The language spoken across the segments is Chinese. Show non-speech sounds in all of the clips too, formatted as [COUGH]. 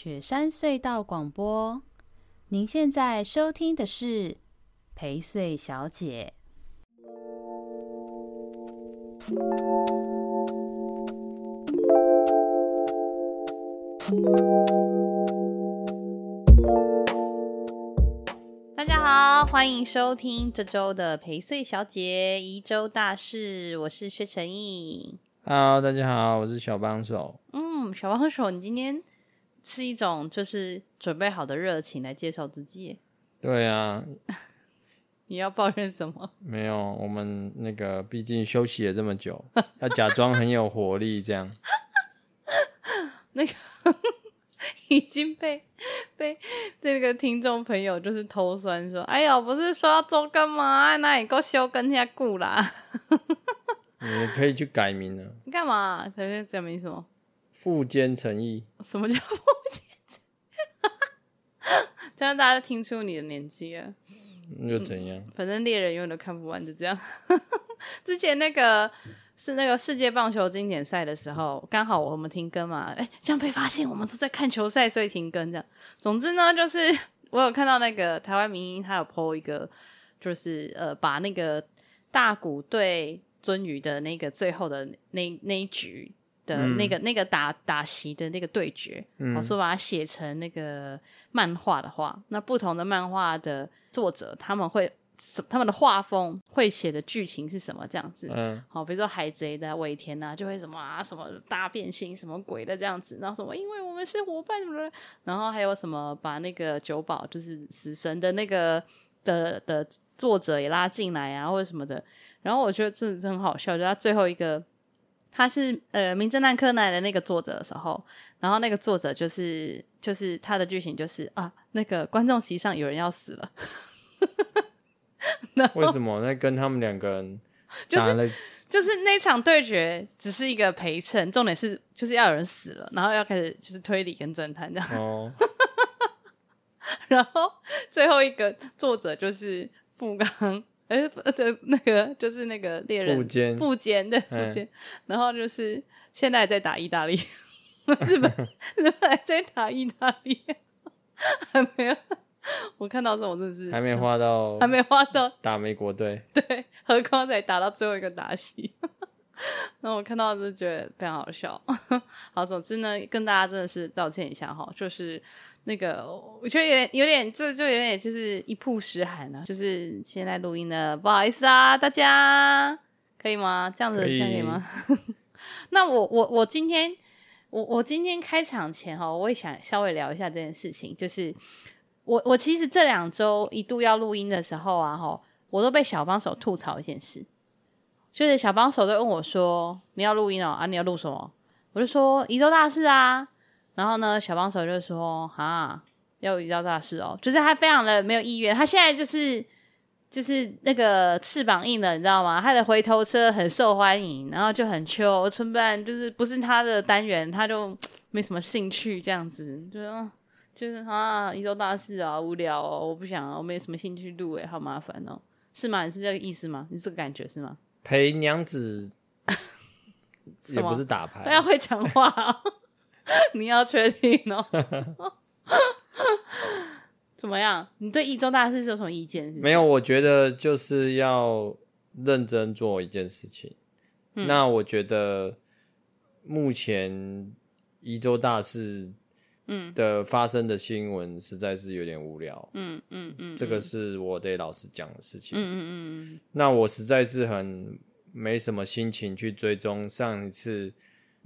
雪山隧道广播，您现在收听的是陪睡小姐。大家好，欢迎收听这周的陪睡小姐宜周大事，我是薛成义。Hello，大家好，我是小帮手。嗯，小帮手，你今天是一种就是准备好的热情来介绍自己。对啊，[LAUGHS] 你要抱怨什么？没有，我们那个毕竟休息了这么久，要假装很有活力，这样。[LAUGHS] 那个已经被被这个听众朋友就是偷酸说：“哎呦，不是说要周更吗？那你给我休更下顾啦。[LAUGHS] ”你可以去改名了。你干嘛？改名什么？富坚诚义。什么叫富坚诚义？[LAUGHS] 这样大家听出你的年纪了。又怎样？嗯、反正猎人永远都看不完，就这样。[LAUGHS] 之前那个是那个世界棒球经典赛的时候，刚好我们停更嘛。哎、欸，这样被发现我们都在看球赛，所以停更这样。总之呢，就是我有看到那个台湾民音，他有 po 一个，就是呃，把那个大谷对。鱒鱼的那个最后的那那一局的那个、嗯、那个打打席的那个对决，我说、嗯、把它写成那个漫画的话，那不同的漫画的作者他们会他们的画风会写的剧情是什么这样子？嗯，好，比如说海贼的尾田呐，就会什么啊什么大变性什么鬼的这样子，然后什么因为我们是伙伴什么的，然后还有什么把那个酒保就是死神的那个的的作者也拉进来啊或者什么的。然后我觉得这真很好笑，就他最后一个，他是呃《名侦探柯南》的那个作者的时候，然后那个作者就是就是他的剧情就是啊，那个观众席上有人要死了，[LAUGHS] 为什么？那跟他们两个人就是就是那场对决只是一个陪衬，重点是就是要有人死了，然后要开始就是推理跟侦探这样。哦，[LAUGHS] 然后最后一个作者就是富冈。哎，对，那个就是那个猎人，富坚，富坚对富坚，然后就是现在在打意大利，日本 [LAUGHS] 日本还在打意大利，还没有，我看到的时候我真的是还没画到，还没画到打美国队，对，何况才打到最后一个打戏，[LAUGHS] 然后我看到就觉得非常好笑。[LAUGHS] 好，总之呢，跟大家真的是道歉一下哈，就是。那个我觉得有点有点，这就有点就是一曝十寒了，就是现在录音的，不好意思啊，大家可以吗？这样子可以这样可以吗？[LAUGHS] 那我我我今天我我今天开场前哈，我也想稍微聊一下这件事情，就是我我其实这两周一度要录音的时候啊哈，我都被小帮手吐槽一件事，就是小帮手都问我说，你要录音哦啊，你要录什么？我就说宜周大事啊。然后呢，小帮手就说：“哈，要有一件大事哦，就是他非常的没有意愿。他现在就是就是那个翅膀硬了，你知道吗？他的回头车很受欢迎，然后就很秋春半，就是不是他的单元，他就 [TSK] 没什么兴趣这样子，就就是啊，一周大事啊，无聊哦，我不想，我没什么兴趣录，诶，好麻烦哦，是吗？你是这个意思吗？你是这个感觉是吗？[LAUGHS] 陪娘子 [LAUGHS] 也不是打牌，大家会讲话哦。” [LAUGHS] 你要确定哦？[LAUGHS] 怎么样？你对一周大事是有什么意见是是？没有，我觉得就是要认真做一件事情。嗯、那我觉得目前一周大事嗯的发生的新闻实在是有点无聊。嗯嗯嗯，这个是我得老实讲的事情。嗯嗯嗯嗯。那我实在是很没什么心情去追踪上一次。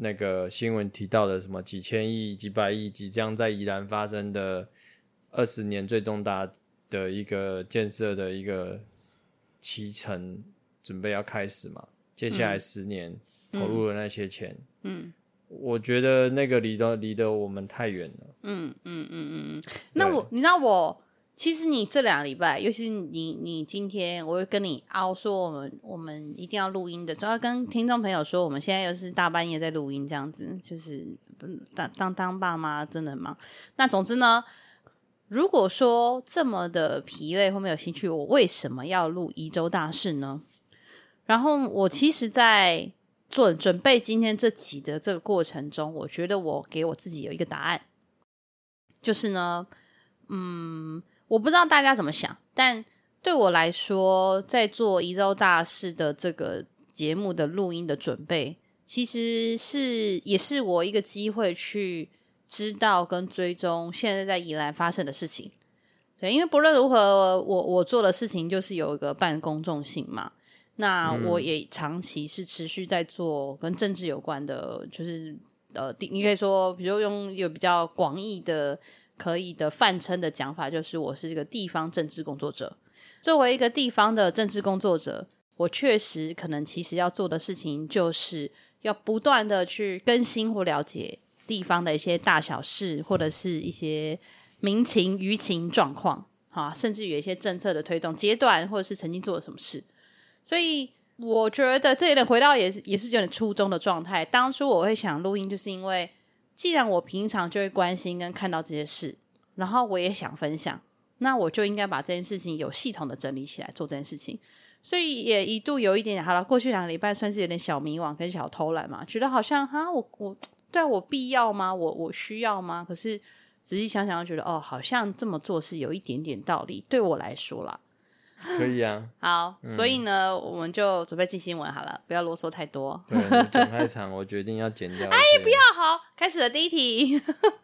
那个新闻提到的什么几千亿、几百亿即将在宜兰发生的二十年最重大的一个建设的一个期程，准备要开始嘛？接下来十年投入的那些钱，嗯，嗯我觉得那个离得离得我们太远了。嗯嗯嗯嗯嗯。那我，你知道我。其实你这两个礼拜，尤其是你，你今天，我会跟你凹说，我们我们一定要录音的，主要跟听众朋友说，我们现在又是大半夜在录音，这样子，就是当当当爸妈真的很忙。那总之呢，如果说这么的疲累或没有兴趣，我为什么要录宜周大事呢？然后我其实，在做准备今天这集的这个过程中，我觉得我给我自己有一个答案。就是呢，嗯，我不知道大家怎么想，但对我来说，在做一周大事的这个节目的录音的准备，其实是也是我一个机会去知道跟追踪现在在宜兰发生的事情。对，因为不论如何，我我做的事情就是有一个半公众性嘛。那我也长期是持续在做跟政治有关的，就是呃，你可以说，比如用有比较广义的可以的泛称的讲法，就是我是一个地方政治工作者。作为一个地方的政治工作者，我确实可能其实要做的事情，就是要不断的去更新或了解地方的一些大小事，或者是一些民情舆情状况啊，甚至有一些政策的推动阶段，或者是曾经做了什么事。所以我觉得这有点回到也是也是有点初衷的状态。当初我会想录音，就是因为既然我平常就会关心跟看到这些事，然后我也想分享，那我就应该把这件事情有系统的整理起来做这件事情。所以也一度有一点点好了，过去两个礼拜算是有点小迷惘跟小偷懒嘛，觉得好像哈我我对我必要吗？我我需要吗？可是仔细想想又，觉得哦，好像这么做是有一点点道理，对我来说啦。[LAUGHS] 可以啊，好，嗯、所以呢，我们就准备进新闻好了，不要啰嗦太多。对，讲太长，我决定要剪掉。哎，不要，好，开始了第一题。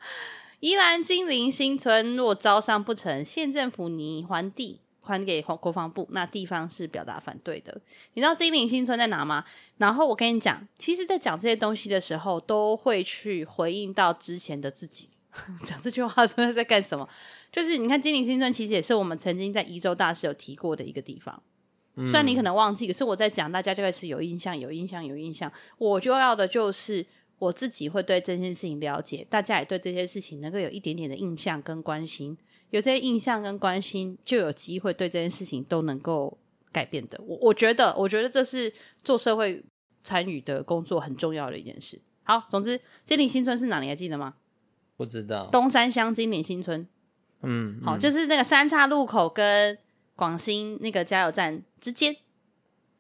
[LAUGHS] 宜兰金陵新村若招商不成，县政府拟还地还给国防部，那地方是表达反对的。你知道金陵新村在哪吗？然后我跟你讲，其实，在讲这些东西的时候，都会去回应到之前的自己。[LAUGHS] 讲这句话真的在干什么？就是你看金陵新村，其实也是我们曾经在宜州大师有提过的一个地方。嗯、虽然你可能忘记，可是我在讲，大家就会是有印象、有印象、有印象。我就要的就是我自己会对这件事情了解，大家也对这些事情能够有一点点的印象跟关心。有这些印象跟关心，就有机会对这件事情都能够改变的。我我觉得，我觉得这是做社会参与的工作很重要的一件事。好，总之金陵新村是哪里？你还记得吗？不知道。东山乡金陵新村。嗯，好，就是那个三岔路口跟广兴那个加油站之间，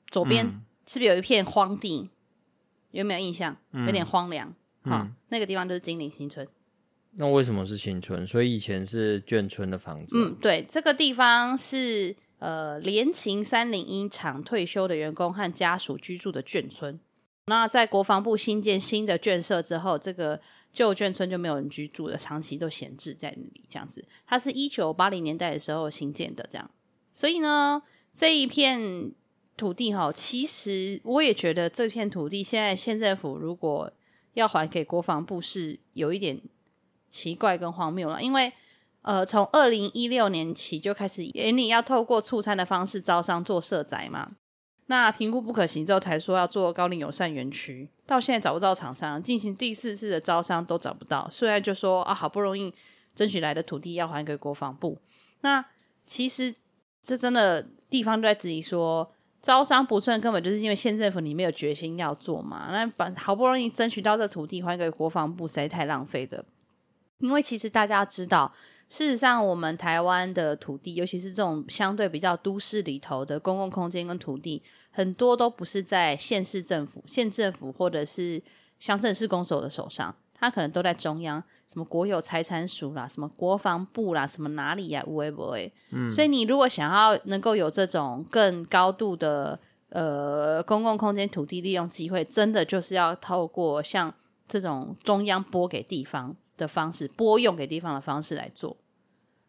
左边、嗯、是不是有一片荒地？有没有印象？有点荒凉。好、嗯，那个地方就是金陵新村。那为什么是新村？所以以前是眷村的房子。嗯，对，这个地方是呃联勤三零一厂退休的员工和家属居住的眷村。那在国防部新建新的眷舍之后，这个。旧眷村就没有人居住了，长期都闲置在那里，这样子。它是一九八零年代的时候新建的，这样。所以呢，这一片土地哈，其实我也觉得这片土地现在县政府如果要还给国防部，是有一点奇怪跟荒谬了。因为呃，从二零一六年起就开始，诶，你要透过促参的方式招商做社宅嘛。那评估不可行之后，才说要做高龄友善园区，到现在找不到厂商，进行第四次的招商都找不到。虽然就说啊，好不容易争取来的土地要还给国防部，那其实这真的地方都在质疑说，招商不顺根本就是因为县政府你没有决心要做嘛。那把好不容易争取到这土地还给国防部，实在太浪费的。因为其实大家知道。事实上，我们台湾的土地，尤其是这种相对比较都市里头的公共空间跟土地，很多都不是在县市政府、县政府或者是乡镇市公所的手上，它可能都在中央，什么国有财产署啦，什么国防部啦，什么哪里呀、啊，会不会？嗯，所以你如果想要能够有这种更高度的呃公共空间土地利用机会，真的就是要透过像这种中央拨给地方。的方式拨用给地方的方式来做，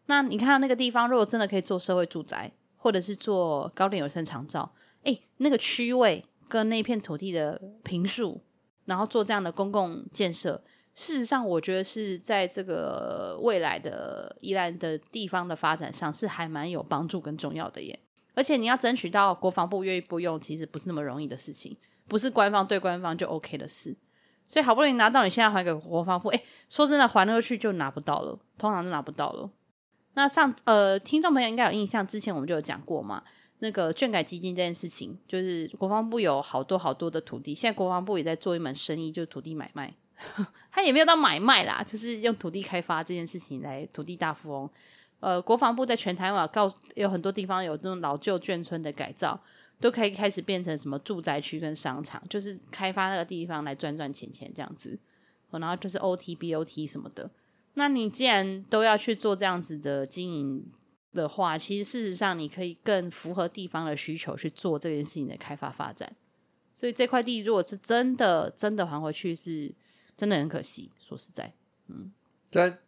那你看那个地方，如果真的可以做社会住宅，或者是做高龄友善长照，诶，那个区位跟那片土地的平数，然后做这样的公共建设，事实上，我觉得是在这个未来的宜兰的地方的发展上，是还蛮有帮助跟重要的耶。而且你要争取到国防部愿意拨用，其实不是那么容易的事情，不是官方对官方就 OK 的事。所以好不容易拿到，你现在还给国防部？哎，说真的，还回去就拿不到了，通常都拿不到了。那上呃，听众朋友应该有印象，之前我们就有讲过嘛，那个眷改基金这件事情，就是国防部有好多好多的土地，现在国防部也在做一门生意，就是土地买卖。[LAUGHS] 他也没有到买卖啦，就是用土地开发这件事情来土地大富翁。呃，国防部在全台湾告有很多地方有这种老旧眷村的改造。都可以开始变成什么住宅区跟商场，就是开发那个地方来赚赚钱钱这样子，然后就是 OT BOT 什么的。那你既然都要去做这样子的经营的话，其实事实上你可以更符合地方的需求去做这件事情的开发发展。所以这块地如果是真的真的还回去，是真的很可惜。说实在，嗯，在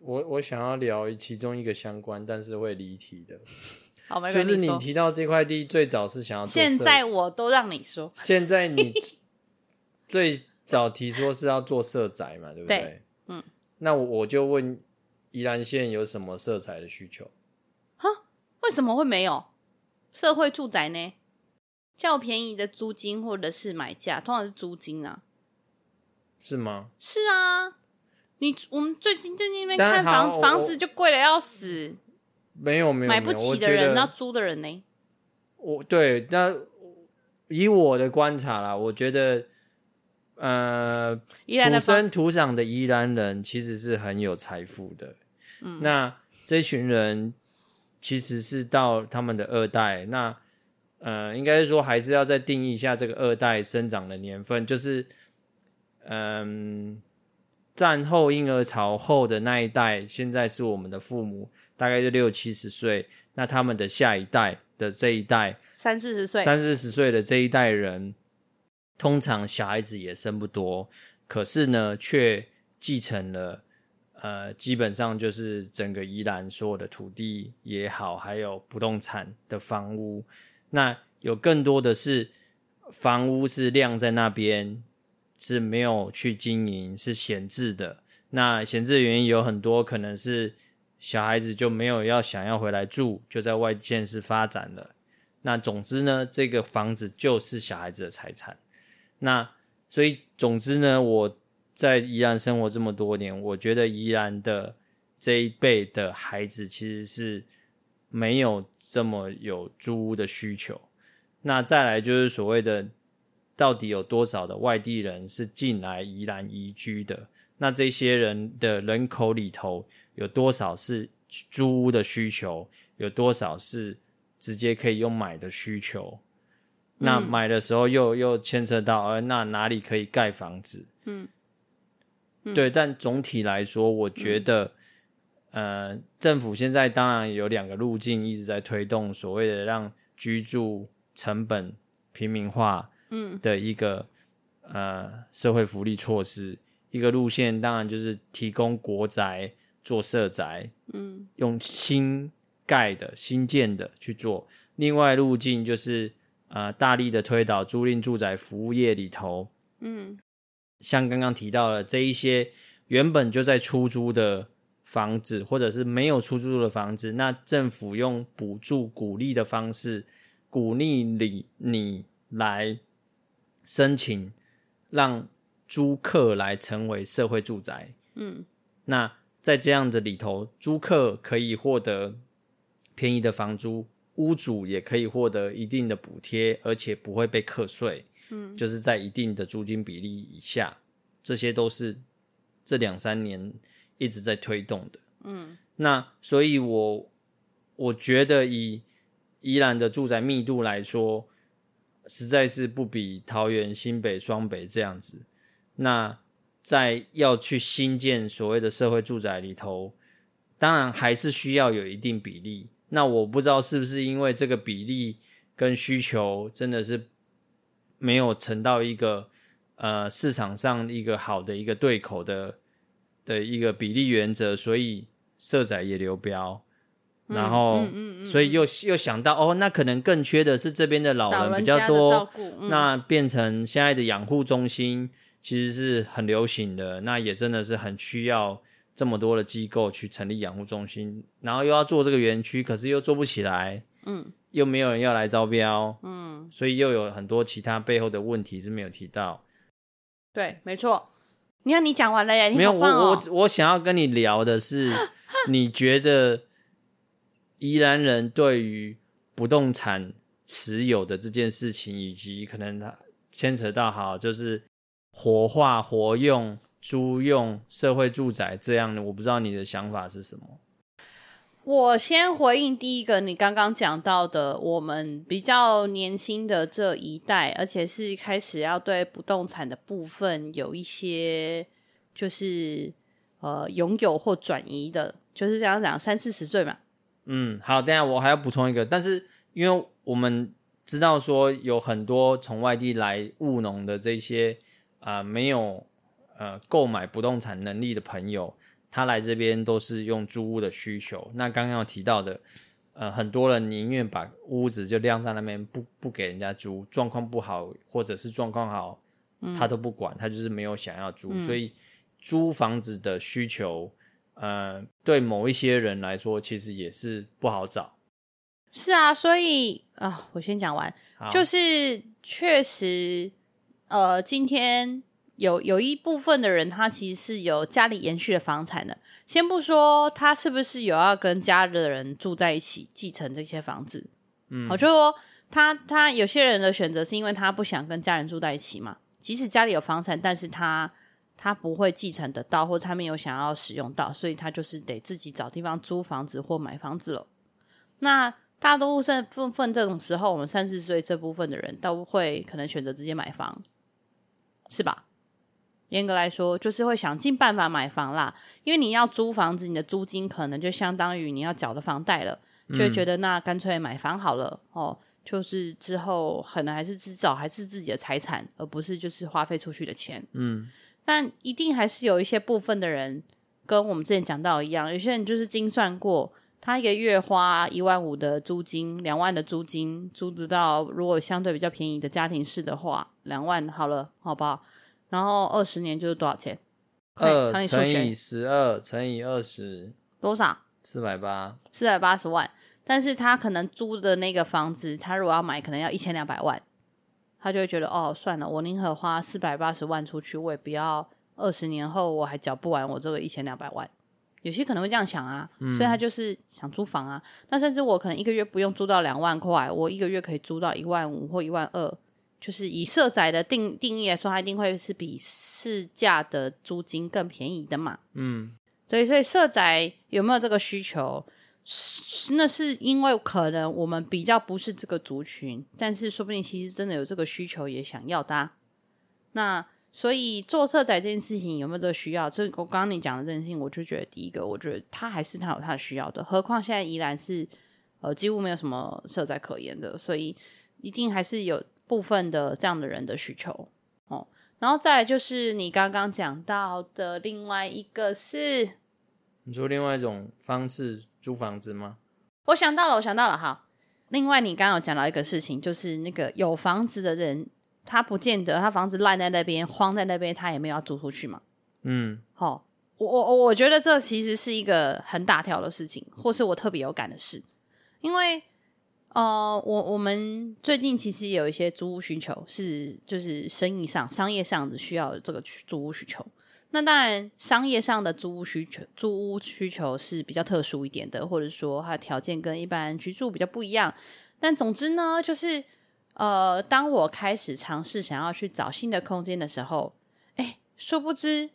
我我想要聊其中一个相关，但是会离题的。[LAUGHS] 好，没关系。就是你提到这块地最早是想要做，现在我都让你说。现在你 [LAUGHS] 最早提说是要做社宅嘛，对不对？对，嗯。那我就问，宜兰县有什么色彩的需求？哈？为什么会没有社会住宅呢？较便宜的租金或者是买价，通常是租金啊。是吗？是啊。你我们最近最近那边看房房子就贵的要死。没有没有，买不起的人，那租的人呢？我对，那以我的观察啦，我觉得，呃，土生土长的宜兰人其实是很有财富的。嗯，那这群人其实是到他们的二代，那呃，应该是说还是要再定义一下这个二代生长的年份，就是嗯，战后婴儿潮后的那一代，现在是我们的父母。大概就六七十岁，那他们的下一代的这一代三四十岁，三四十岁的这一代人，通常小孩子也生不多，可是呢，却继承了呃，基本上就是整个宜兰所有的土地也好，还有不动产的房屋，那有更多的是房屋是晾在那边，是没有去经营，是闲置的。那闲置的原因有很多，可能是。小孩子就没有要想要回来住，就在外县市发展了。那总之呢，这个房子就是小孩子的财产。那所以总之呢，我在宜兰生活这么多年，我觉得宜兰的这一辈的孩子其实是没有这么有租屋的需求。那再来就是所谓的，到底有多少的外地人是进来宜兰移居的？那这些人的人口里头。有多少是租屋的需求？有多少是直接可以用买的需求？嗯、那买的时候又又牵扯到，呃，那哪里可以盖房子？嗯，嗯对。但总体来说，我觉得，嗯、呃，政府现在当然有两个路径一直在推动所谓的让居住成本平民化，嗯，的一个、嗯、呃社会福利措施。一个路线当然就是提供国宅。做社宅，嗯，用新盖的、新建的去做。另外路径就是，呃，大力的推导租赁住宅服务业里头，嗯，像刚刚提到的这一些原本就在出租的房子，或者是没有出租的房子，那政府用补助、鼓励的方式，鼓励你你来申请，让租客来成为社会住宅，嗯，那。在这样子里头，租客可以获得便宜的房租，屋主也可以获得一定的补贴，而且不会被课税。嗯，就是在一定的租金比例以下，这些都是这两三年一直在推动的。嗯，那所以我我觉得以宜兰的住宅密度来说，实在是不比桃园、新北、双北这样子。那在要去新建所谓的社会住宅里头，当然还是需要有一定比例。那我不知道是不是因为这个比例跟需求真的是没有成到一个呃市场上一个好的一个对口的的一个比例原则，所以社宅也流标。然后，嗯嗯嗯嗯、所以又又想到哦，那可能更缺的是这边的老人比较多，嗯、那变成现在的养护中心。其实是很流行的，那也真的是很需要这么多的机构去成立养护中心，然后又要做这个园区，可是又做不起来，嗯，又没有人要来招标，嗯，所以又有很多其他背后的问题是没有提到。对，没错。你看，你讲完了耶，没有，我我我想要跟你聊的是，[LAUGHS] 你觉得宜兰人对于不动产持有的这件事情，以及可能它牵扯到好就是。活化、活用、租用社会住宅这样的，我不知道你的想法是什么。我先回应第一个，你刚刚讲到的，我们比较年轻的这一代，而且是开始要对不动产的部分有一些，就是呃拥有或转移的，就是这样讲三四十岁嘛。嗯，好，等下我还要补充一个，但是因为我们知道说有很多从外地来务农的这些啊、呃、没有呃购买不动产能力的朋友，他来这边都是用租屋的需求。那刚刚有提到的，呃，很多人宁愿把屋子就晾在那边，不不给人家租，状况不好或者是状况好，他都不管，他就是没有想要租，嗯、所以租房子的需求。呃，对某一些人来说，其实也是不好找。是啊，所以啊、呃，我先讲完，就是确实，呃，今天有有一部分的人，他其实是有家里延续的房产的。先不说他是不是有要跟家里的人住在一起继承这些房子，嗯，我就说他他有些人的选择是因为他不想跟家人住在一起嘛，即使家里有房产，但是他。他不会继承得到，或他没有想要使用到，所以他就是得自己找地方租房子或买房子了。那大多数部分这种时候，我们三十岁这部分的人都会可能选择直接买房，是吧？严格来说，就是会想尽办法买房啦，因为你要租房子，你的租金可能就相当于你要缴的房贷了，就会觉得那干脆买房好了哦，就是之后可能还是至少还是自己的财产，而不是就是花费出去的钱，嗯。但一定还是有一些部分的人，跟我们之前讲到一样，有些人就是精算过，他一个月花一万五的租金，两万的租金，租得到如果相对比较便宜的家庭式的话，两万好了，好不好？然后二十年就是多少钱？二乘以十二乘以二十，多少？四百八，四百八十万。但是他可能租的那个房子，他如果要买，可能要一千两百万。他就会觉得哦，算了，我宁可花四百八十万出去，我也不要二十年后我还缴不完我这个一千两百万。有些可能会这样想啊，嗯、所以他就是想租房啊。那甚至我可能一个月不用租到两万块，我一个月可以租到一万五或一万二，就是以社宅的定定义来说，它一定会是比市价的租金更便宜的嘛。嗯，所以所以社宅有没有这个需求？是，那是因为可能我们比较不是这个族群，但是说不定其实真的有这个需求，也想要的啊。那所以做社宅这件事情有没有这个需要？这我刚刚你讲的这件事情，我就觉得第一个，我觉得他还是他有他的需要的。何况现在宜然是呃几乎没有什么社宅可言的，所以一定还是有部分的这样的人的需求哦。然后再来就是你刚刚讲到的另外一个是，你说另外一种方式。租房子吗？我想到了，我想到了。好，另外你刚刚有讲到一个事情，就是那个有房子的人，他不见得他房子烂在那边，荒在那边，他也没有要租出去嘛。嗯，好，我我我觉得这其实是一个很大条的事情，或是我特别有感的事，因为呃，我我们最近其实有一些租屋需求，是就是生意上、商业上的需要这个租屋需求。那当然，商业上的租屋需求，租屋需求是比较特殊一点的，或者说它条件跟一般居住比较不一样。但总之呢，就是呃，当我开始尝试想要去找新的空间的时候，哎，殊不知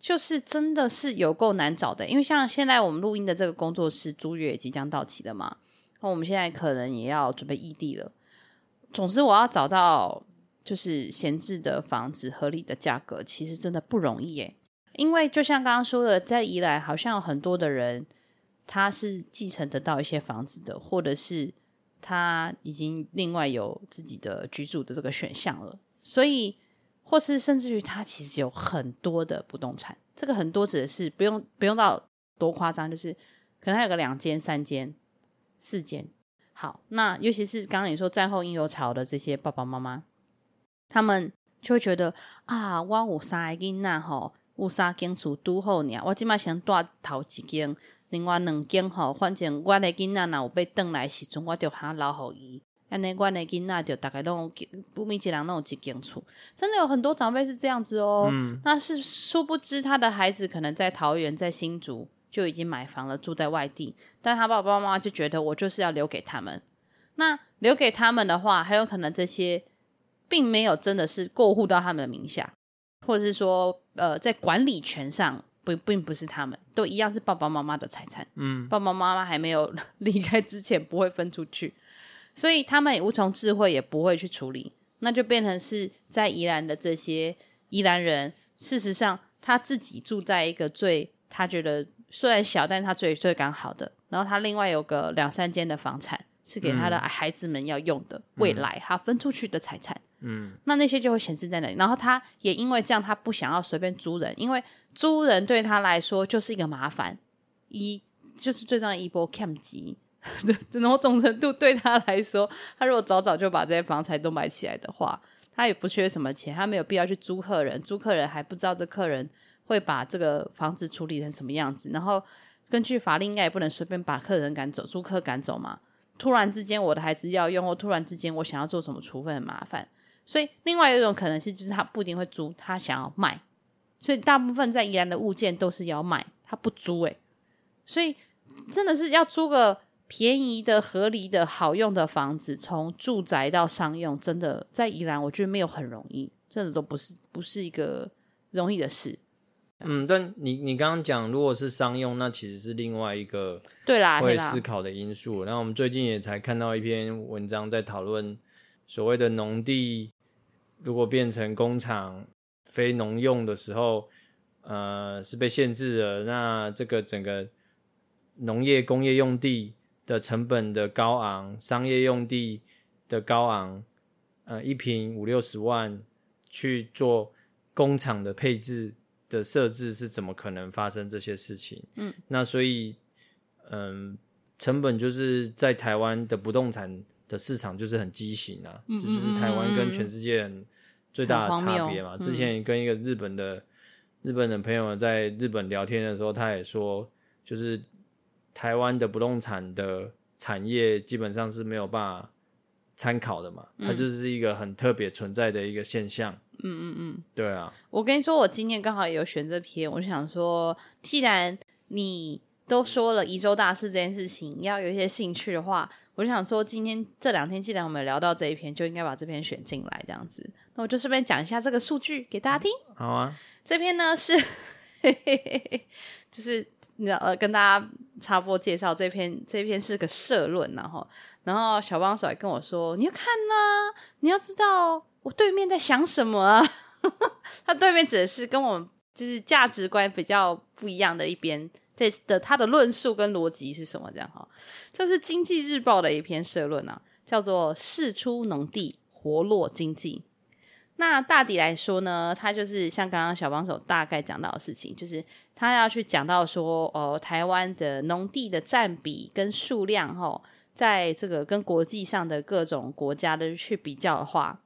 就是真的是有够难找的。因为像现在我们录音的这个工作室租约也即将到期了嘛，那我们现在可能也要准备异地了。总之，我要找到。就是闲置的房子，合理的价格，其实真的不容易耶。因为就像刚刚说的，在宜兰好像有很多的人，他是继承得到一些房子的，或者是他已经另外有自己的居住的这个选项了。所以，或是甚至于他其实有很多的不动产。这个很多指的是不用不用到多夸张，就是可能他有个两间、三间、四件。好，那尤其是刚刚你说战后婴幼潮的这些爸爸妈妈。他们就会觉得啊，我有三个囡仔吼，有三间厝拄好呢。我即马先住头一间，另外两间吼，反正我的囡仔若有要转来时阵，我就哈留互伊。安尼，我的囡仔就大概拢有，每一个人拢有一间厝。真的有很多长辈是这样子哦。嗯，那是殊不知他的孩子可能在桃园、在新竹就已经买房了，住在外地，但他爸爸妈妈就觉得我就是要留给他们。那留给他们的话，很有可能这些。并没有真的是过户到他们的名下，或者是说，呃，在管理权上不并不是他们，都一样是爸爸妈妈的财产。嗯，[LAUGHS] 爸爸妈妈还没有 [LAUGHS] 离开之前不会分出去，所以他们也无从智慧，也不会去处理，那就变成是在宜兰的这些宜兰人，事实上他自己住在一个最他觉得虽然小，但是他最最刚好的。然后他另外有个两三间的房产是给他的孩子们要用的，嗯、未来他分出去的财产。嗯，那那些就会显示在那里。然后他也因为这样，他不想要随便租人，因为租人对他来说就是一个麻烦。一就是最重要一波 cam [LAUGHS] 级，然后总程度对他来说，他如果早早就把这些房产都买起来的话，他也不缺什么钱，他没有必要去租客人，租客人还不知道这客人会把这个房子处理成什么样子。然后根据法令，应该也不能随便把客人赶走，租客赶走嘛。突然之间我的孩子要用，或突然之间我想要做什么处分，很麻烦。所以另外一种可能性就是他不一定会租，他想要卖。所以大部分在宜兰的物件都是要卖，他不租诶、所以真的是要租个便宜的、合理的、好用的房子，从住宅到商用，真的在宜兰，我觉得没有很容易，真的都不是不是一个容易的事。嗯，但你你刚刚讲，如果是商用，那其实是另外一个对啦会思考的因素。那我们最近也才看到一篇文章，在讨论所谓的农地如果变成工厂、非农用的时候，呃，是被限制了。那这个整个农业、工业用地的成本的高昂，商业用地的高昂，呃，一平五六十万去做工厂的配置的设置，是怎么可能发生这些事情？嗯，那所以，嗯、呃，成本就是在台湾的不动产的市场就是很畸形啊，这、嗯、就，就是台湾跟全世界最大的差别嘛。之前跟一个日本的日本的朋友在日本聊天的时候，他也说，就是。台湾的不动产的产业基本上是没有办法参考的嘛，嗯、它就是一个很特别存在的一个现象。嗯嗯嗯，对啊。我跟你说，我今天刚好也有选这篇，我就想说，既然你都说了宜州大事这件事情，要有一些兴趣的话，我就想说，今天这两天既然我们聊到这一篇，就应该把这篇选进来，这样子。那我就顺便讲一下这个数据给大家听。[LAUGHS] 好啊，这篇呢是，[LAUGHS] 就是。呃跟大家插播介绍这篇，这篇是个社论，然后然后小帮手还跟我说，你要看呐、啊，你要知道我对面在想什么啊，[LAUGHS] 他对面指的是跟我就是价值观比较不一样的一边，这的他的论述跟逻辑是什么这样哈，这是经济日报的一篇社论啊，叫做释出农地活络经济。那大抵来说呢，他就是像刚刚小帮手大概讲到的事情，就是他要去讲到说，呃，台湾的农地的占比跟数量，吼，在这个跟国际上的各种国家的去比较的话，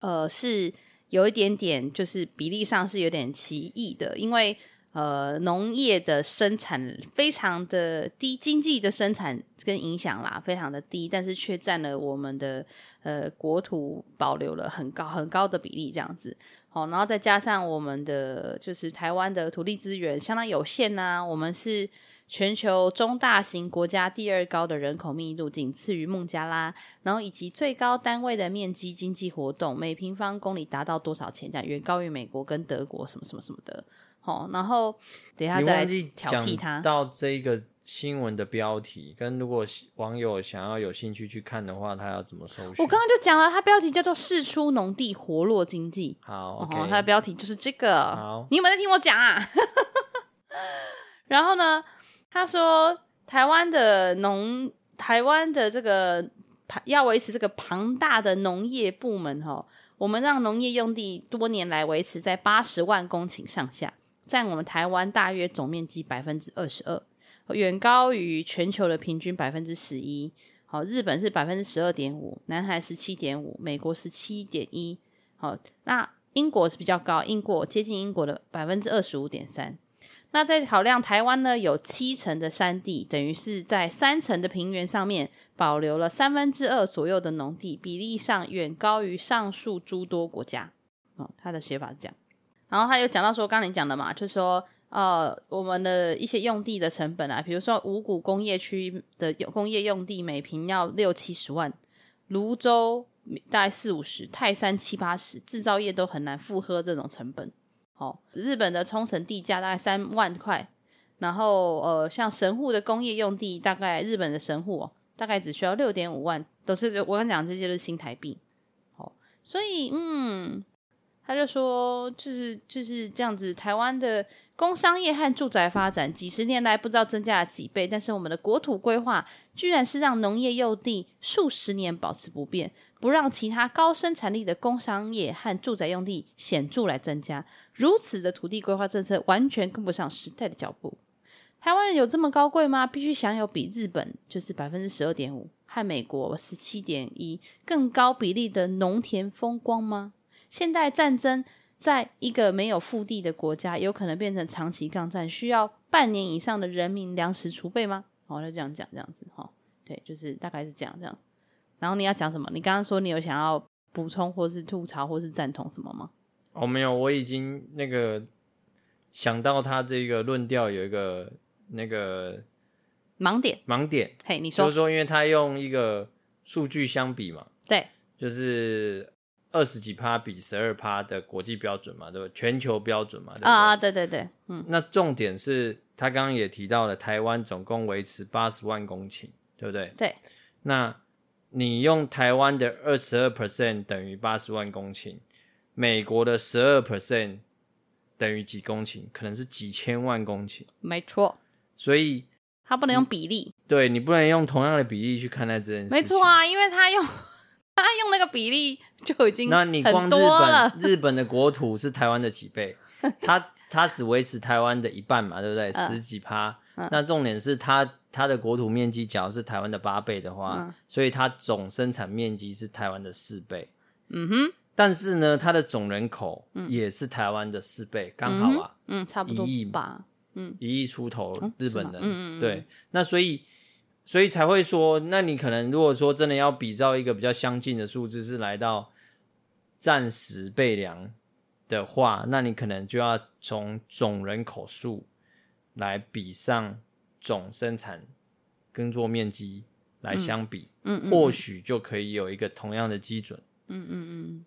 呃，是有一点点，就是比例上是有点奇异的，因为。呃，农业的生产非常的低，经济的生产跟影响啦，非常的低，但是却占了我们的呃国土保留了很高很高的比例，这样子。好，然后再加上我们的就是台湾的土地资源相当有限呐、我们是全球中大型国家第二高的人口密度，仅次于孟加拉，然后以及最高单位的面积经济活动每平方公里达到多少钱，这样远高于美国跟德国什么什么什么的。好，然后等一下再来挑剔他。到这个新闻的标题，跟如果网友想要有兴趣去看的话，他要怎么搜寻？我刚刚就讲了，它标题叫做“事出农地活络经济”。好，okay. 他的标题就是这个。好，你有没有在听我讲啊？[LAUGHS] 然后呢，他说台湾的农，台湾的这个要维持这个庞大的农业部门，哈，我们让农业用地多年来维持在八十万公顷上下。占我们台湾大约总面积百分之二十二，远高于全球的平均百分之十一。好，日本是百分之十二点五，南韩十七点五，美国十七点一。好，那英国是比较高，英国接近英国的百分之二十五点三。那在考量台湾呢，有七成的山地，等于是在三成的平原上面保留了三分之二左右的农地，比例上远高于上述诸多国家。哦，他的写法是这样。然后他又讲到说，刚才你讲的嘛，就是说，呃，我们的一些用地的成本啊，比如说五谷工业区的工业用地，每平要六七十万，泸州大概四五十，泰山七八十，制造业都很难负荷这种成本。哦，日本的冲绳地价大概三万块，然后呃，像神户的工业用地，大概日本的神户哦，大概只需要六点五万，都是我刚讲这些都是新台币。哦，所以嗯。他就说，就是就是这样子，台湾的工商业和住宅发展几十年来不知道增加了几倍，但是我们的国土规划居然是让农业用地数十年保持不变，不让其他高生产力的工商业和住宅用地显著来增加。如此的土地规划政策完全跟不上时代的脚步。台湾人有这么高贵吗？必须享有比日本就是百分之十二点五和美国十七点一更高比例的农田风光吗？现代战争在一个没有腹地的国家，有可能变成长期抗战，需要半年以上的人民粮食储备吗？哦，就这样讲，这样子哈，对，就是大概是这样这样。然后你要讲什么？你刚刚说你有想要补充，或是吐槽，或是赞同什么吗？哦，没有，我已经那个想到他这个论调有一个那个盲点，盲点。嘿，你说，就是说，因为他用一个数据相比嘛，对，就是。二十几趴比十二趴的国际标准嘛，对不？全球标准嘛？啊，对对对，嗯。那重点是他刚刚也提到了，台湾总共维持八十万公顷，对不对？对。那你用台湾的二十二 percent 等于八十万公顷，美国的十二 percent 等于几公顷？可能是几千万公顷。没错。所以他不能用比例。对，你不能用同样的比例去看待这件事。没错啊，因为他用。[LAUGHS] 他用那个比例就已经那你光日本日本的国土是台湾的几倍？他他只维持台湾的一半嘛，对不对？十几趴。那重点是他他的国土面积，假如是台湾的八倍的话，嗯、所以它总生产面积是台湾的四倍。嗯哼。但是呢，它的总人口也是台湾的四倍，刚、嗯、好啊。嗯，差不多一亿吧。嗯，一亿出头日本人。嗯嗯。对，那所以。所以才会说，那你可能如果说真的要比照一个比较相近的数字，是来到战时备粮的话，那你可能就要从总人口数来比上总生产耕作面积来相比，嗯，嗯嗯或许就可以有一个同样的基准。嗯嗯嗯，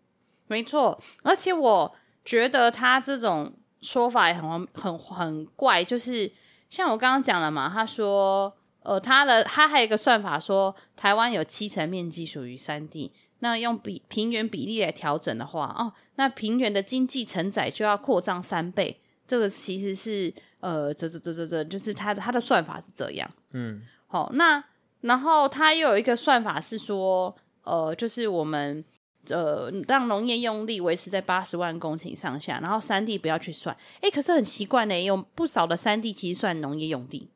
没错。而且我觉得他这种说法也很很很怪，就是像我刚刚讲了嘛，他说。呃，他的他还有一个算法说，台湾有七成面积属于山地，那用比平原比例来调整的话，哦，那平原的经济承载就要扩张三倍。这个其实是呃，这这这这这，就是他的他的算法是这样。嗯，好，那然后他又有一个算法是说，呃，就是我们呃让农业用地维持在八十万公顷上下，然后山地不要去算。诶，可是很奇怪呢，有不少的山地其实算农业用地。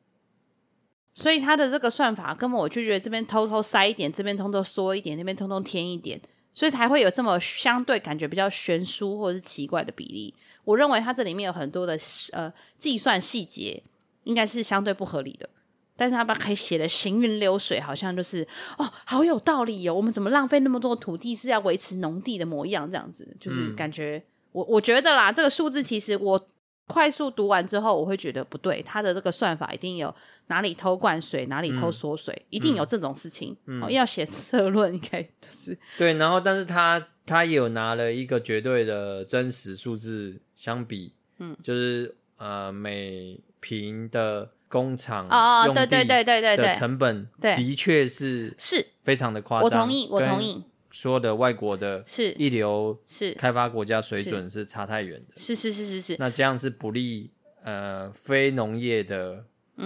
所以他的这个算法，根本我就觉得这边偷偷塞一点，这边偷偷缩一点，那边通通添一点，所以才会有这么相对感觉比较悬殊或者是奇怪的比例。我认为它这里面有很多的呃计算细节，应该是相对不合理的。但是他把可以写的行云流水，好像就是哦，好有道理哦。我们怎么浪费那么多土地是要维持农地的模样？这样子就是感觉，嗯、我我觉得啦，这个数字其实我。快速读完之后，我会觉得不对，他的这个算法一定有哪里偷灌水，哪里偷缩水，嗯、一定有这种事情。嗯哦、要写社论，应该就是对。然后，但是他他也有拿了一个绝对的真实数字相比，嗯，就是呃每平的工厂啊，对对对对对。对，成本的确是是。非常的夸张。我同意，我同意。说的外国的是。一流是。开发国家水准是。差太远的，是是是是是。那这样是不利呃非农业的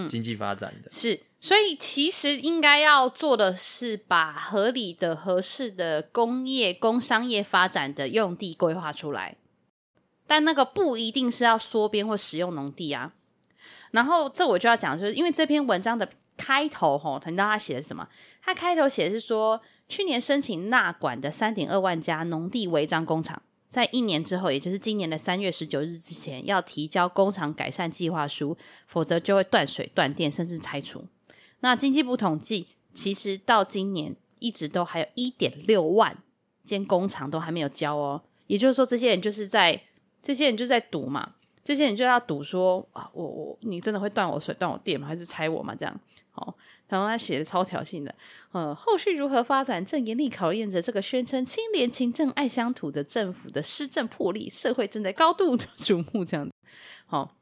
经济发展的，嗯，是。所以其实应该要做的是把合理的、合适的工业、工商业发展的用地规划出来，但那个不一定是要缩编或使用农地啊。然后这我就要讲，就是因为这篇文章的开头吼，你知道他写的什么？他开头写的是说。去年申请纳管的三点二万家农地违章工厂，在一年之后，也就是今年的三月十九日之前，要提交工厂改善计划书，否则就会断水、断电，甚至拆除。那经济部统计，其实到今年一直都还有一点六万间工厂都还没有交哦。也就是说，这些人就是在这些人就在赌嘛，这些人就要赌说啊，我我你真的会断我水、断我电吗？还是拆我吗？这样好。然后他写的超挑衅的，呃，后续如何发展，正严厉考验着这个宣称清廉勤政爱乡土的政府的施政魄力，社会正在高度的瞩目。这样子，好，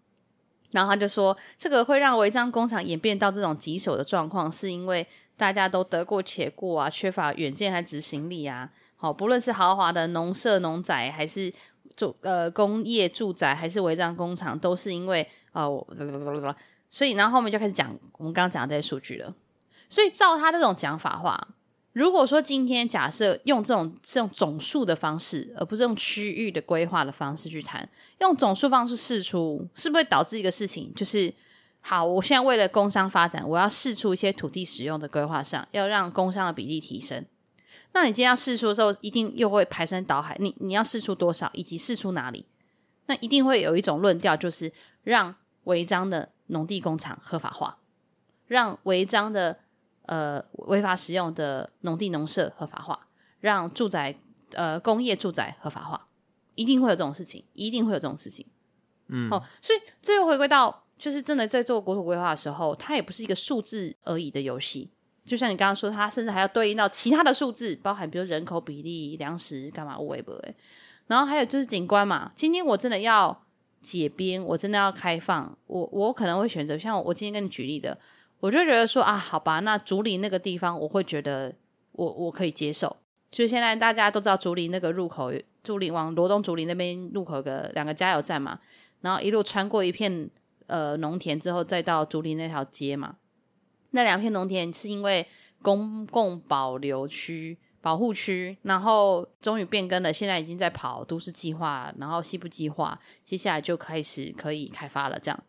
然后他就说，这个会让违章工厂演变到这种棘手的状况，是因为大家都得过且过啊，缺乏远见和执行力啊。好，不论是豪华的农舍农宅，还是住呃工业住宅还是违章工厂，都是因为哦，所以然后后面就开始讲我们刚刚讲的这些数据了。所以照他这种讲法话，如果说今天假设用这种这种总数的方式，而不是用区域的规划的方式去谈，用总数方式试出，是不是导致一个事情？就是好，我现在为了工商发展，我要试出一些土地使用的规划上，要让工商的比例提升。那你今天要试出的时候，一定又会排山倒海。你你要试出多少，以及试出哪里？那一定会有一种论调，就是让违章的农地工厂合法化，让违章的呃违法使用的农地农舍合法化，让住宅呃工业住宅合法化，一定会有这种事情，一定会有这种事情。嗯，哦，所以这又回归到，就是真的在做国土规划的时候，它也不是一个数字而已的游戏。就像你刚刚说，它甚至还要对应到其他的数字，包含比如人口比例、粮食干嘛、物为不为。然后还有就是景观嘛。今天我真的要解编，我真的要开放，我我可能会选择像我今天跟你举例的，我就觉得说啊，好吧，那竹林那个地方，我会觉得我我可以接受。就现在大家都知道竹林那个入口，竹林往罗东竹林那边入口有个两个加油站嘛，然后一路穿过一片呃农田之后，再到竹林那条街嘛。那两片农田是因为公共保留区、保护区，然后终于变更了，现在已经在跑都市计划，然后西部计划，接下来就开始可以开发了。这样，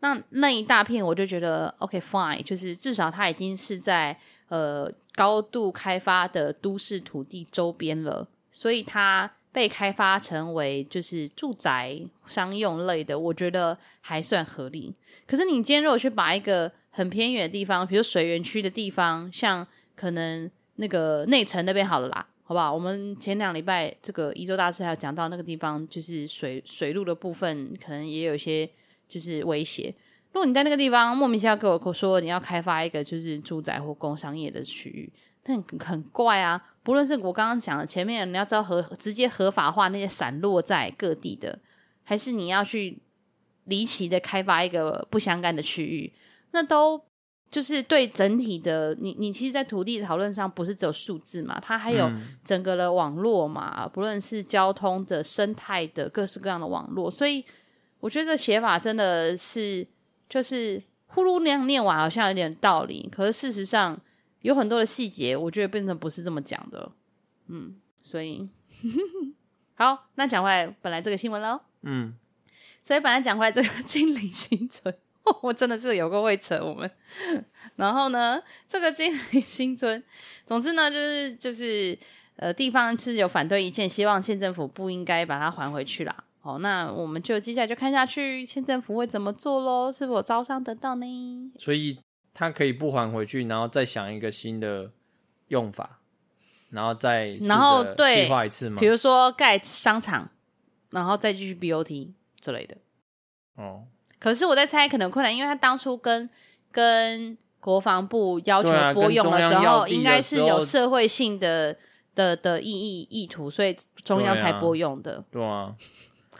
那那一大片我就觉得 OK fine，就是至少它已经是在呃高度开发的都市土地周边了，所以它被开发成为就是住宅商用类的，我觉得还算合理。可是你今天如果去把一个很偏远的地方，比如水源区的地方，像可能那个内城那边好了啦，好不好？我们前两礼拜这个宜州大师还有讲到那个地方，就是水水路的部分，可能也有一些就是威胁。如果你在那个地方莫名其妙跟我说你要开发一个就是住宅或工商业的区域，那很，很怪啊！不论是我刚刚讲的前面，你要知道合直接合法化那些散落在各地的，还是你要去离奇的开发一个不相干的区域？那都就是对整体的你，你其实，在土地讨论上不是只有数字嘛，它还有整个的网络嘛，嗯、不论是交通的、生态的各式各样的网络，所以我觉得这写法真的是就是呼噜那样念完好像有点道理，可是事实上有很多的细节，我觉得变成不是这么讲的，嗯，所以 [LAUGHS] 好，那讲回来本来这个新闻喽，嗯，所以本来讲回来这个金陵新村。[LAUGHS] 我真的是有个会扯我们，然后呢，这个金陵新村，总之呢，就是就是呃，地方是有反对意见，希望县政府不应该把它还回去啦。哦，那我们就接下来就看下去，县政府会怎么做喽？是否招商得到呢？所以他可以不还回去，然后再想一个新的用法，然后再然后对，计划一次吗？比如说盖商场，然后再继续 BOT 之类的。哦。可是我在猜，可能困难，因为他当初跟跟国防部要求拨用的时候，啊、应该是有社会性的的的意义意图，所以中央才拨用的。对啊，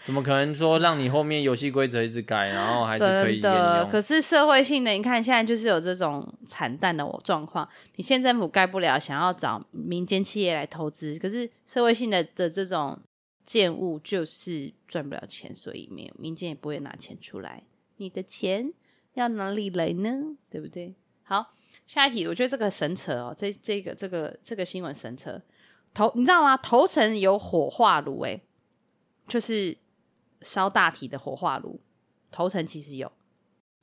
怎么可能说让你后面游戏规则一直改，然后还是可以？真的，可是社会性的，你看现在就是有这种惨淡的状况，你县政府盖不了，想要找民间企业来投资，可是社会性的的这种。建物就是赚不了钱，所以没有民间也不会拿钱出来。你的钱要哪里来呢？对不对？好，下一题，我觉得这个神扯哦，这这个这个这个新闻神扯。头你知道吗？头城有火化炉，诶，就是烧大体的火化炉。头城其实有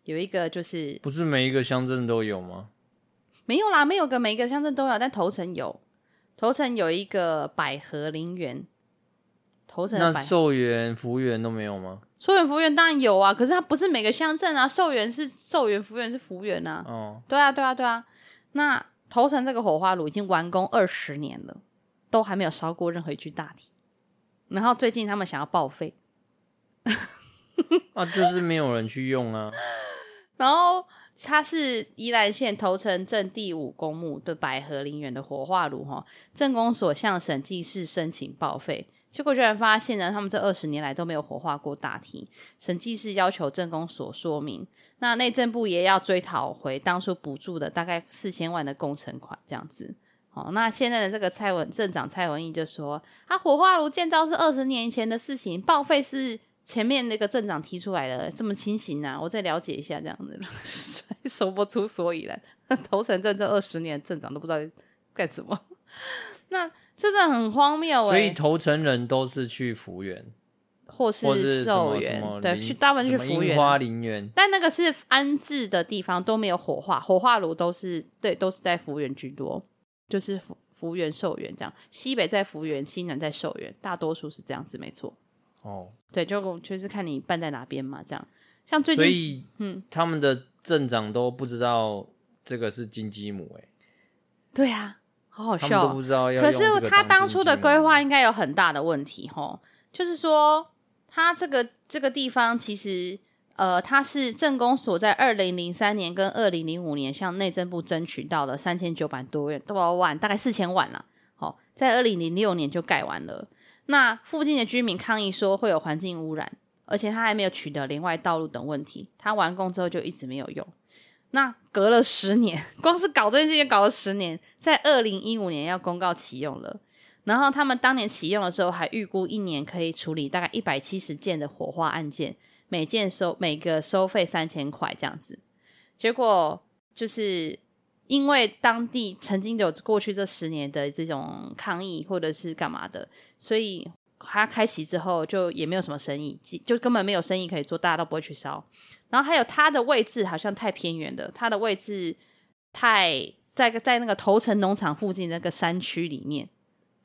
有一个，就是不是每一个乡镇都有吗？没有啦，没有个每一个乡镇都有，但头城有。头城有一个百合陵园。头城那寿园、福园都没有吗？寿园、福园当然有啊，可是他不是每个乡镇啊。寿员是寿园，福园是服务员啊。哦，对啊，对啊，对啊。那头城这个火花炉已经完工二十年了，都还没有烧过任何一具大体。然后最近他们想要报废，[LAUGHS] 啊，就是没有人去用啊。[LAUGHS] 然后它是宜兰县头城镇第五公墓的百合陵园的火化炉，哈，镇公所向审计室申请报废。结果居然发现呢，他们这二十年来都没有火化过大体。审计室要求镇公所说明，那内政部也要追讨回当初补助的大概四千万的工程款，这样子。哦，那现在的这个蔡文镇长蔡文义就说，他火化炉建造是二十年前的事情，报废是前面那个镇长提出来的，这么情形啊？我再了解一下这样子，[LAUGHS] 说不出所以来。头城镇这二十年镇长都不知道干什么，[LAUGHS] 那真的很荒谬哎。所以头城人都是去福原，或是寿园，对，去大部分去福原、花林园，但那个是安置的地方，都没有火化，火化炉都是对，都是在福原居多。就是福福原寿园这样，西北在福原，西南在寿园，大多数是这样子，没错。哦，对，就就是看你办在哪边嘛，这样。像最近，所以嗯，他们的镇长都不知道这个是金鸡母，哎，对啊，好好笑。可是他当初的规划应该有很大的问题，吼，就是说他这个这个地方其实。呃，他是镇公所在二零零三年跟二零零五年向内政部争取到了三千九百多元多少万，大概四千万了。好、哦，在二零零六年就盖完了。那附近的居民抗议说会有环境污染，而且他还没有取得连外道路等问题。他完工之后就一直没有用。那隔了十年，[LAUGHS] 光是搞这件事情搞了十年，在二零一五年要公告启用了。然后他们当年启用的时候还预估一年可以处理大概一百七十件的火化案件。每件收每个收费三千块这样子，结果就是因为当地曾经有过去这十年的这种抗议或者是干嘛的，所以他开启之后就也没有什么生意，就根本没有生意可以做，大家都不会去烧。然后还有它的位置好像太偏远了，它的位置太在在那个头城农场附近那个山区里面。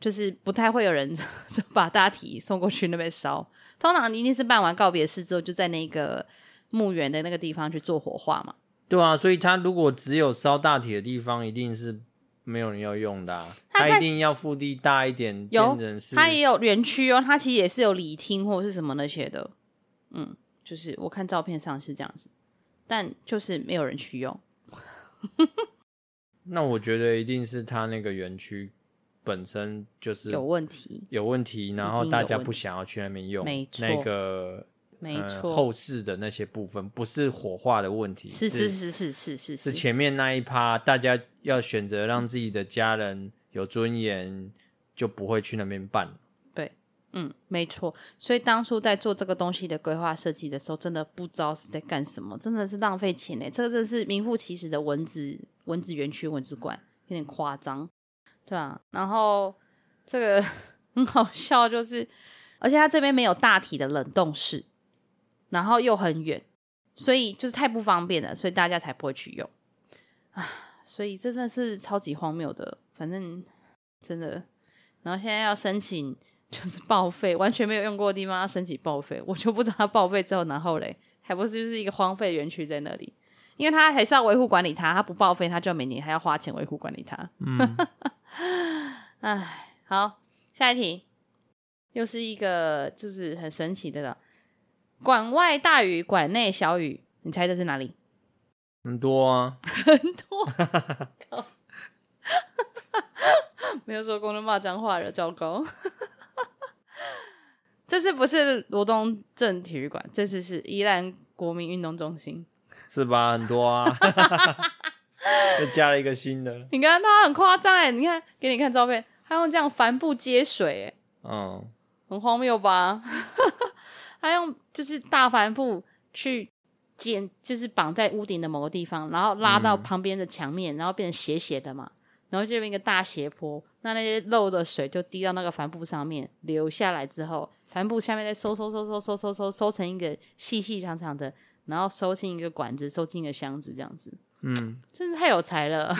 就是不太会有人 [LAUGHS] 把大体送过去那边烧，通常一定是办完告别式之后，就在那个墓园的那个地方去做火化嘛。对啊，所以他如果只有烧大体的地方，一定是没有人要用的啊。他一定要腹地大一点，有他也有园区哦，他其实也是有礼厅或者是什么那些的。嗯，就是我看照片上是这样子，但就是没有人去用。[LAUGHS] 那我觉得一定是他那个园区。本身就是有问题，有问题，然后大家不想要去那边用，没错，那个没错、呃，后事的那些部分不是火化的问题，是是是是是是是前面那一趴，大家要选择让自己的家人有尊严，就不会去那边办。对，嗯，没错。所以当初在做这个东西的规划设计的时候，真的不知道是在干什么，真的是浪费钱呢。这个真的是名副其实的蚊子蚊子园区、蚊子馆，有点夸张。对啊，然后这个 [LAUGHS] 很好笑，就是而且它这边没有大体的冷冻室，然后又很远，所以就是太不方便了，所以大家才不会去用啊。所以这真的是超级荒谬的，反正真的。然后现在要申请就是报废，完全没有用过的地方要申请报废，我就不知道它报废之后，然后嘞，还不是就是一个荒废园区在那里。因为他还是要维护管理它，他不报废，他就每年还要花钱维护管理它。嗯，[LAUGHS] 哎，好，下一题，又是一个就是很神奇的了。馆外大雨，馆内小雨，你猜这是哪里？很多啊，很多。[LAUGHS] 没有说过能骂脏话了，糟糕。[LAUGHS] 这次不是罗东镇体育馆，这次是宜兰国民运动中心。是吧？很多啊，[LAUGHS] 又加了一个新的。你看他很夸张哎，你看给你看照片，他用这样帆布接水哎，嗯，很荒谬吧？他用就是大帆布去剪，就是绑在屋顶的某个地方，然后拉到旁边的墙面，然后变成斜斜的嘛，然后就变一个大斜坡，那那些漏的水就滴到那个帆布上面，流下来之后，帆布下面再收收收收收收收收成一个细细长长的。然后收进一个管子，收进一个箱子，这样子，嗯，真是太有才了。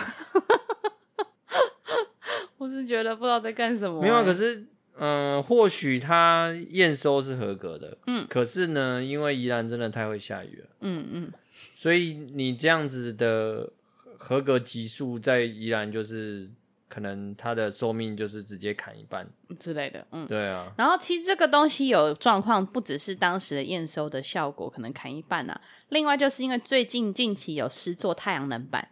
[LAUGHS] 我是觉得不知道在干什么、欸。没有，可是，嗯、呃，或许它验收是合格的，嗯，可是呢，因为宜兰真的太会下雨了，嗯嗯，所以你这样子的合格级数在宜兰就是。可能它的寿命就是直接砍一半之类的，嗯，对啊。然后其实这个东西有状况，不只是当时的验收的效果可能砍一半啊，另外就是因为最近近期有施做太阳能板，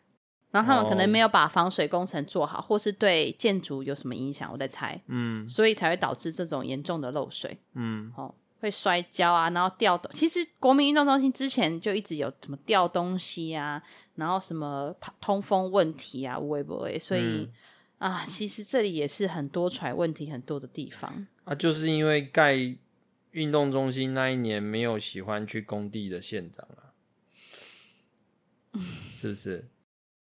然后他们可能没有把防水工程做好，或是对建筑有什么影响，我在猜，嗯，所以才会导致这种严重的漏水，嗯，哦，会摔跤啊，然后掉东。其实国民运动中心之前就一直有什么掉东西啊，然后什么通风问题啊，会不会？所以。嗯啊，其实这里也是很多揣问题很多的地方啊，就是因为盖运动中心那一年没有喜欢去工地的县长啊，是不是？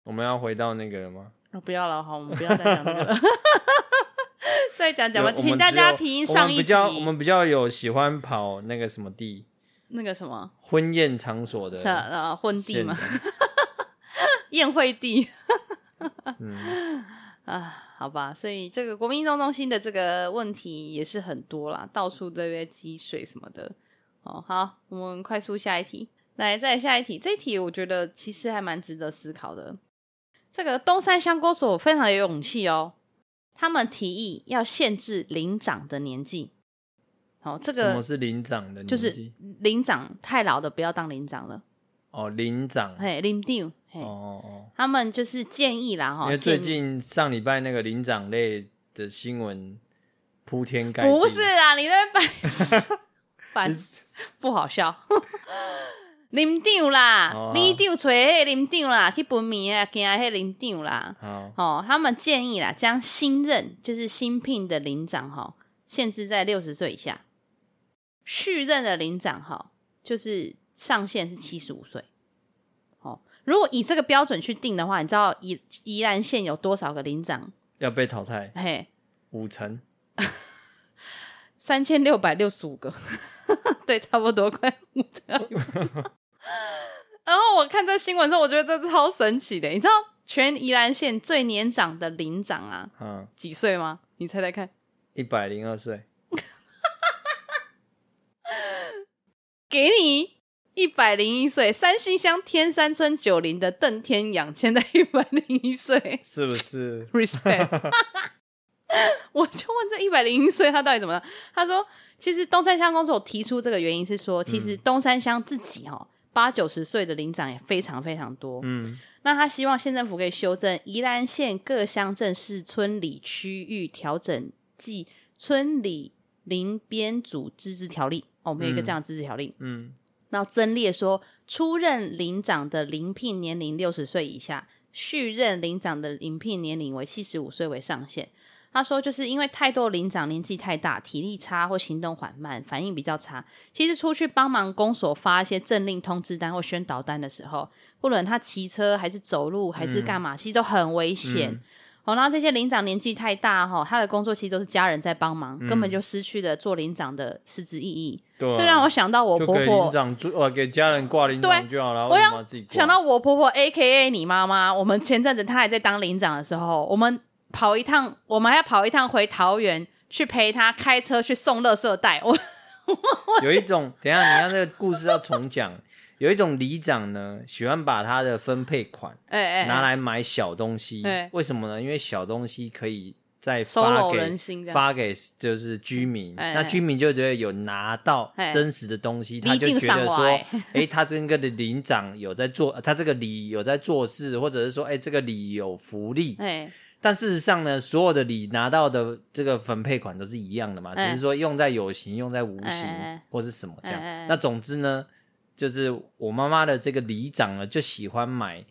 我们要回到那个了吗？哦、不要了，好，我们不要再讲这个了。[LAUGHS] [LAUGHS] 再讲讲吧，请大家听上一集。我们比较，我们比较有喜欢跑那个什么地，那个什么婚宴场所的呃婚地吗？[LAUGHS] 宴会地。嗯啊，好吧，所以这个国民运动中心的这个问题也是很多啦，到处都在积水什么的。哦，好，我们快速下一题，来，再下一题。这一题我觉得其实还蛮值得思考的。这个东山乡公所非常有勇气哦，他们提议要限制领长的年纪。哦，这个什么是领长的年纪？就是领长太老的不要当领长了。哦，领长，嘿，领长。哦哦，他们就是建议啦，哈，因为最近上礼拜那个领长类的新闻铺天盖地，不是啊，你在白 [LAUGHS] 烦不好笑，里长啦，里长找迄林长啦，去分暝啊，惊迄林长啦，哦，他们建议啦，将新任就是新聘的里长哈，限制在六十岁以下，续任的里长哈，就是上限是七十五岁。如果以这个标准去定的话，你知道宜宜兰县有多少个里长？要被淘汰？嘿，五成，三千六百六十五个，[LAUGHS] 对，差不多快五成。[LAUGHS] [LAUGHS] 然后我看这新闻之后，我觉得这是超神奇的。你知道全宜兰县最年长的林长啊，嗯，几岁吗？你猜猜看，一百零二岁，[LAUGHS] 给你。一百零一岁，三星乡天山村九林的邓天养，现在一百零一岁，是不是？[LAUGHS] Respect。我就问这一百零一岁他到底怎么了？他说，其实东山乡公所提出这个原因是说，其实东山乡自己哈八九十岁的领长也非常非常多。嗯，那他希望县政府可以修正宜兰县各乡镇市村里区域调整暨村里邻边组自治条例。哦，我们有一个这样的自治条例。嗯。嗯然后增列说，出任领长的临聘年龄六十岁以下，续任领长的临聘年龄为七十五岁为上限。他说，就是因为太多领长年纪太大，体力差或行动缓慢，反应比较差。其实出去帮忙公所发一些政令通知单或宣导单的时候，不论他骑车还是走路还是干嘛，嗯、其实都很危险。嗯哦，然后这些领长年纪太大哈，他的工作其实都是家人在帮忙，嗯、根本就失去了做领长的实质意义。对、啊，就让我想到我婆婆，里长做给家人挂领长就好了。我想想到我婆婆 A K A 你妈妈，我们前阵子她还在当领长的时候，我们跑一趟，我们还要跑一趟回桃园去陪他开车去送垃圾袋。我，[LAUGHS] 我有一种，等一下你看这个故事要重讲。[LAUGHS] 有一种里长呢，喜欢把他的分配款拿来买小东西，为什么呢？因为小东西可以再发给发给就是居民，那居民就觉得有拿到真实的东西，他就觉得说，哎，他这个的里长有在做，他这个里有在做事，或者是说，哎，这个里有福利。但事实上呢，所有的礼拿到的这个分配款都是一样的嘛，只是说用在有形，用在无形，或是什么这样。那总之呢。就是我妈妈的这个里长呢，就喜欢买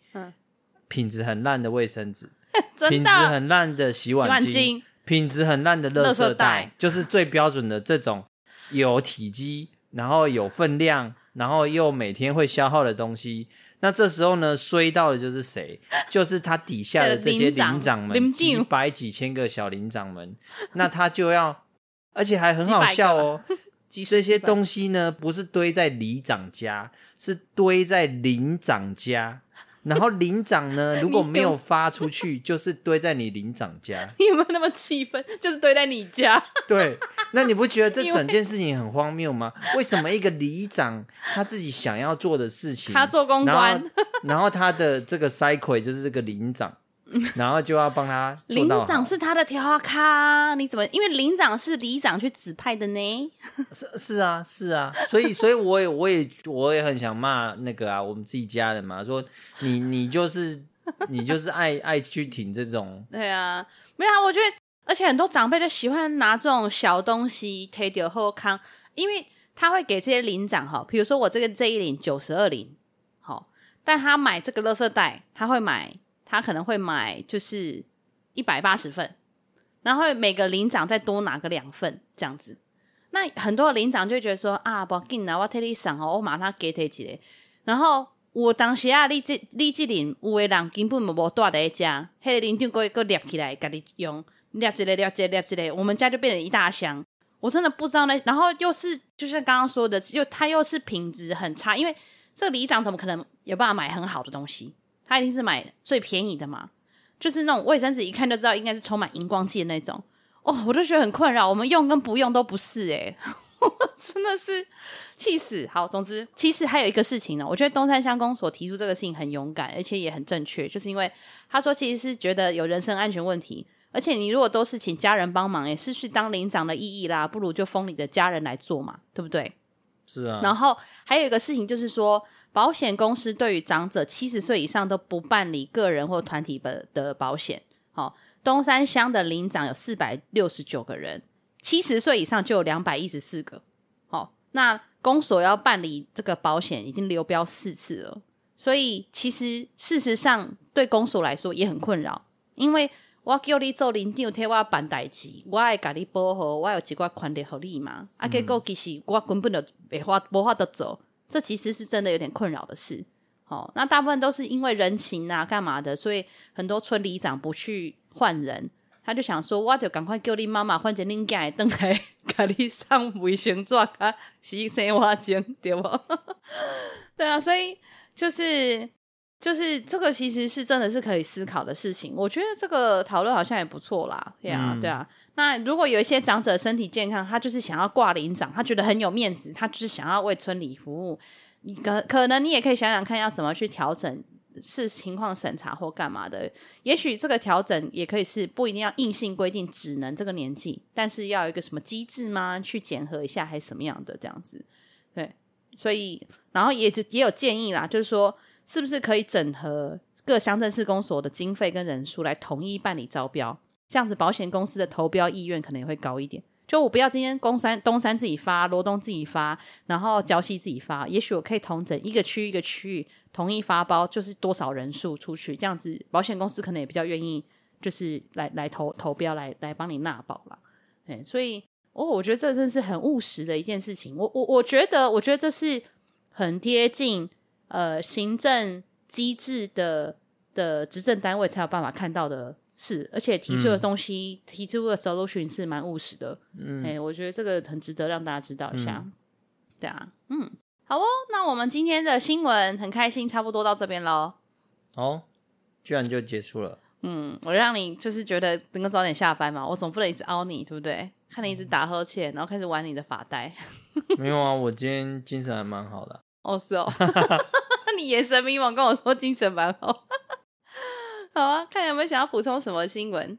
品质很烂的卫生纸，[LAUGHS] 品质很烂的洗碗巾，品质很烂的垃圾袋，袋就是最标准的这种有体积，然后有分量，然后又每天会消耗的东西。那这时候呢，衰到的就是谁？[LAUGHS] 就是他底下的这些领长们，几百几千个小领长们，那他就要，而且还很好笑哦。[LAUGHS] 这些东西呢，不是堆在里长家，是堆在林长家。[LAUGHS] 然后领长呢，如果没有发出去，就是堆在你领长家。[LAUGHS] 你有没有那么气愤？就是堆在你家。对，那你不觉得这 [LAUGHS] 整件事情很荒谬吗？为什么一个里长他自己想要做的事情，他做公关，然后，他的这个 cycle 就是这个领长。[LAUGHS] 然后就要帮他。领长是他的条卡，你怎么？因为领长是里长去指派的呢。是是啊是啊，所以所以我也我也我也很想骂那个啊，我们自己家人嘛，说你你就是你就是爱爱去挺这种。对啊，没有啊，我觉得而且很多长辈就喜欢拿这种小东西贴掉后康，因为他会给这些领长哈，比如说我这个这一领九十二领，好，但他买这个垃圾袋，他会买。他可能会买，就是一百八十份，然后每个领长再多拿个两份这样子。那很多领长就觉得说啊，不要紧啊，我替你送哦，我马上给他一个。然后我当时啊，你这你这里有的人根本没无带来家，迄个里长过过捏起来，给你用捏一个捏一个捏一个，我们家就变成一大箱。我真的不知道那，然后又是就像刚刚说的，又他又是品质很差，因为这个里长怎么可能有办法买很好的东西？他一定是买最便宜的嘛，就是那种卫生纸，一看就知道应该是充满荧光剂的那种。哦，我就觉得很困扰，我们用跟不用都不是诶，[LAUGHS] 真的是气死。好，总之其实还有一个事情呢，我觉得东山乡公所提出这个事情很勇敢，而且也很正确，就是因为他说其实是觉得有人身安全问题。而且你如果都是请家人帮忙，也失去当领长的意义啦，不如就封你的家人来做嘛，对不对？是啊。然后还有一个事情就是说，保险公司对于长者七十岁以上都不办理个人或团体的的保险。好、哦，东山乡的领长有四百六十九个人，七十岁以上就有两百一十四个。好、那公所要办理这个保险已经流标四次了，所以其实事实上对公所来说也很困扰，因为。我叫你做领长，替我办代志，我会甲你保护，我有一寡权利互你嘛。嗯、啊，结果其实我根本就没法无法得做，这其实是真的有点困扰的事。好、哦，那大部分都是因为人情啊，干嘛的，所以很多村里长不去换人，他就想说，我就赶快叫你妈妈换成恁家的灯来，甲你上卫生纸啊，洗生活间，对不？[LAUGHS] 对啊，所以就是。就是这个其实是真的是可以思考的事情，我觉得这个讨论好像也不错啦，对啊，嗯、对啊。那如果有一些长者身体健康，他就是想要挂领长，他觉得很有面子，他就是想要为村里服务，你可可能你也可以想想看要怎么去调整是情况审查或干嘛的。也许这个调整也可以是不一定要硬性规定只能这个年纪，但是要有一个什么机制吗？去检核一下还是什么样的这样子？对，所以然后也就也有建议啦，就是说。是不是可以整合各乡镇市公所的经费跟人数来统一办理招标？这样子保险公司的投标意愿可能也会高一点。就我不要今天公山东山自己发，罗东自己发，然后礁溪自己发，也许我可以统整一个区一个区域统一发包，就是多少人数出去，这样子保险公司可能也比较愿意，就是来来投投标来来帮你纳保了。哎，所以哦，我觉得这真是很务实的一件事情。我我我觉得，我觉得这是很贴近。呃，行政机制的的执政单位才有办法看到的事，而且提出的东西，嗯、提出的 solution 是蛮务实的。嗯，哎、欸，我觉得这个很值得让大家知道一下。嗯、对啊，嗯，好哦，那我们今天的新闻很开心，差不多到这边喽。哦，居然就结束了。嗯，我让你就是觉得能够早点下班嘛，我总不能一直凹你，对不对？看你一直打呵欠，然后开始玩你的发带。[LAUGHS] 没有啊，我今天精神还蛮好的。哦，是哦。[LAUGHS] 你眼神迷茫，跟我说精神蛮好。[LAUGHS] 好啊，看有没有想要补充什么新闻？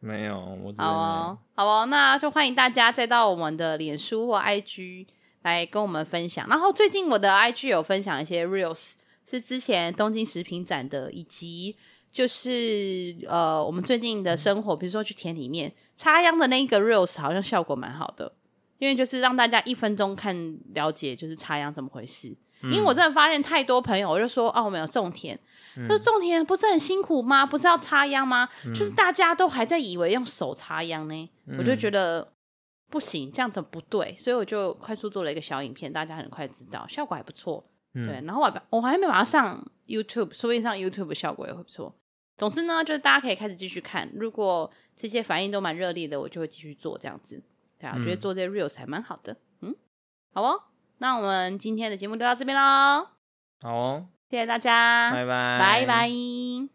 没有，我好哦，好哦，那就欢迎大家再到我们的脸书或 IG 来跟我们分享。然后最近我的 IG 有分享一些 Reels，是之前东京食品展的，以及就是呃我们最近的生活，比如说去田里面插秧的那一个 Reels，好像效果蛮好的，因为就是让大家一分钟看了解就是插秧怎么回事。因为我真的发现太多朋友，我就说哦，我们有种田，说种田不是很辛苦吗？不是要插秧吗？嗯、就是大家都还在以为用手插秧呢，嗯、我就觉得不行，这样子不对，所以我就快速做了一个小影片，大家很快知道，效果还不错。嗯、对，然后我我还没把它上 YouTube，说不定上 YouTube 效果也会不错。总之呢，就是大家可以开始继续看，如果这些反应都蛮热烈的，我就会继续做这样子。对啊，我觉得做这些 Reels 还蛮好的。嗯，好哦。那我们今天的节目就到这边喽。好哦，谢谢大家，拜拜，拜拜。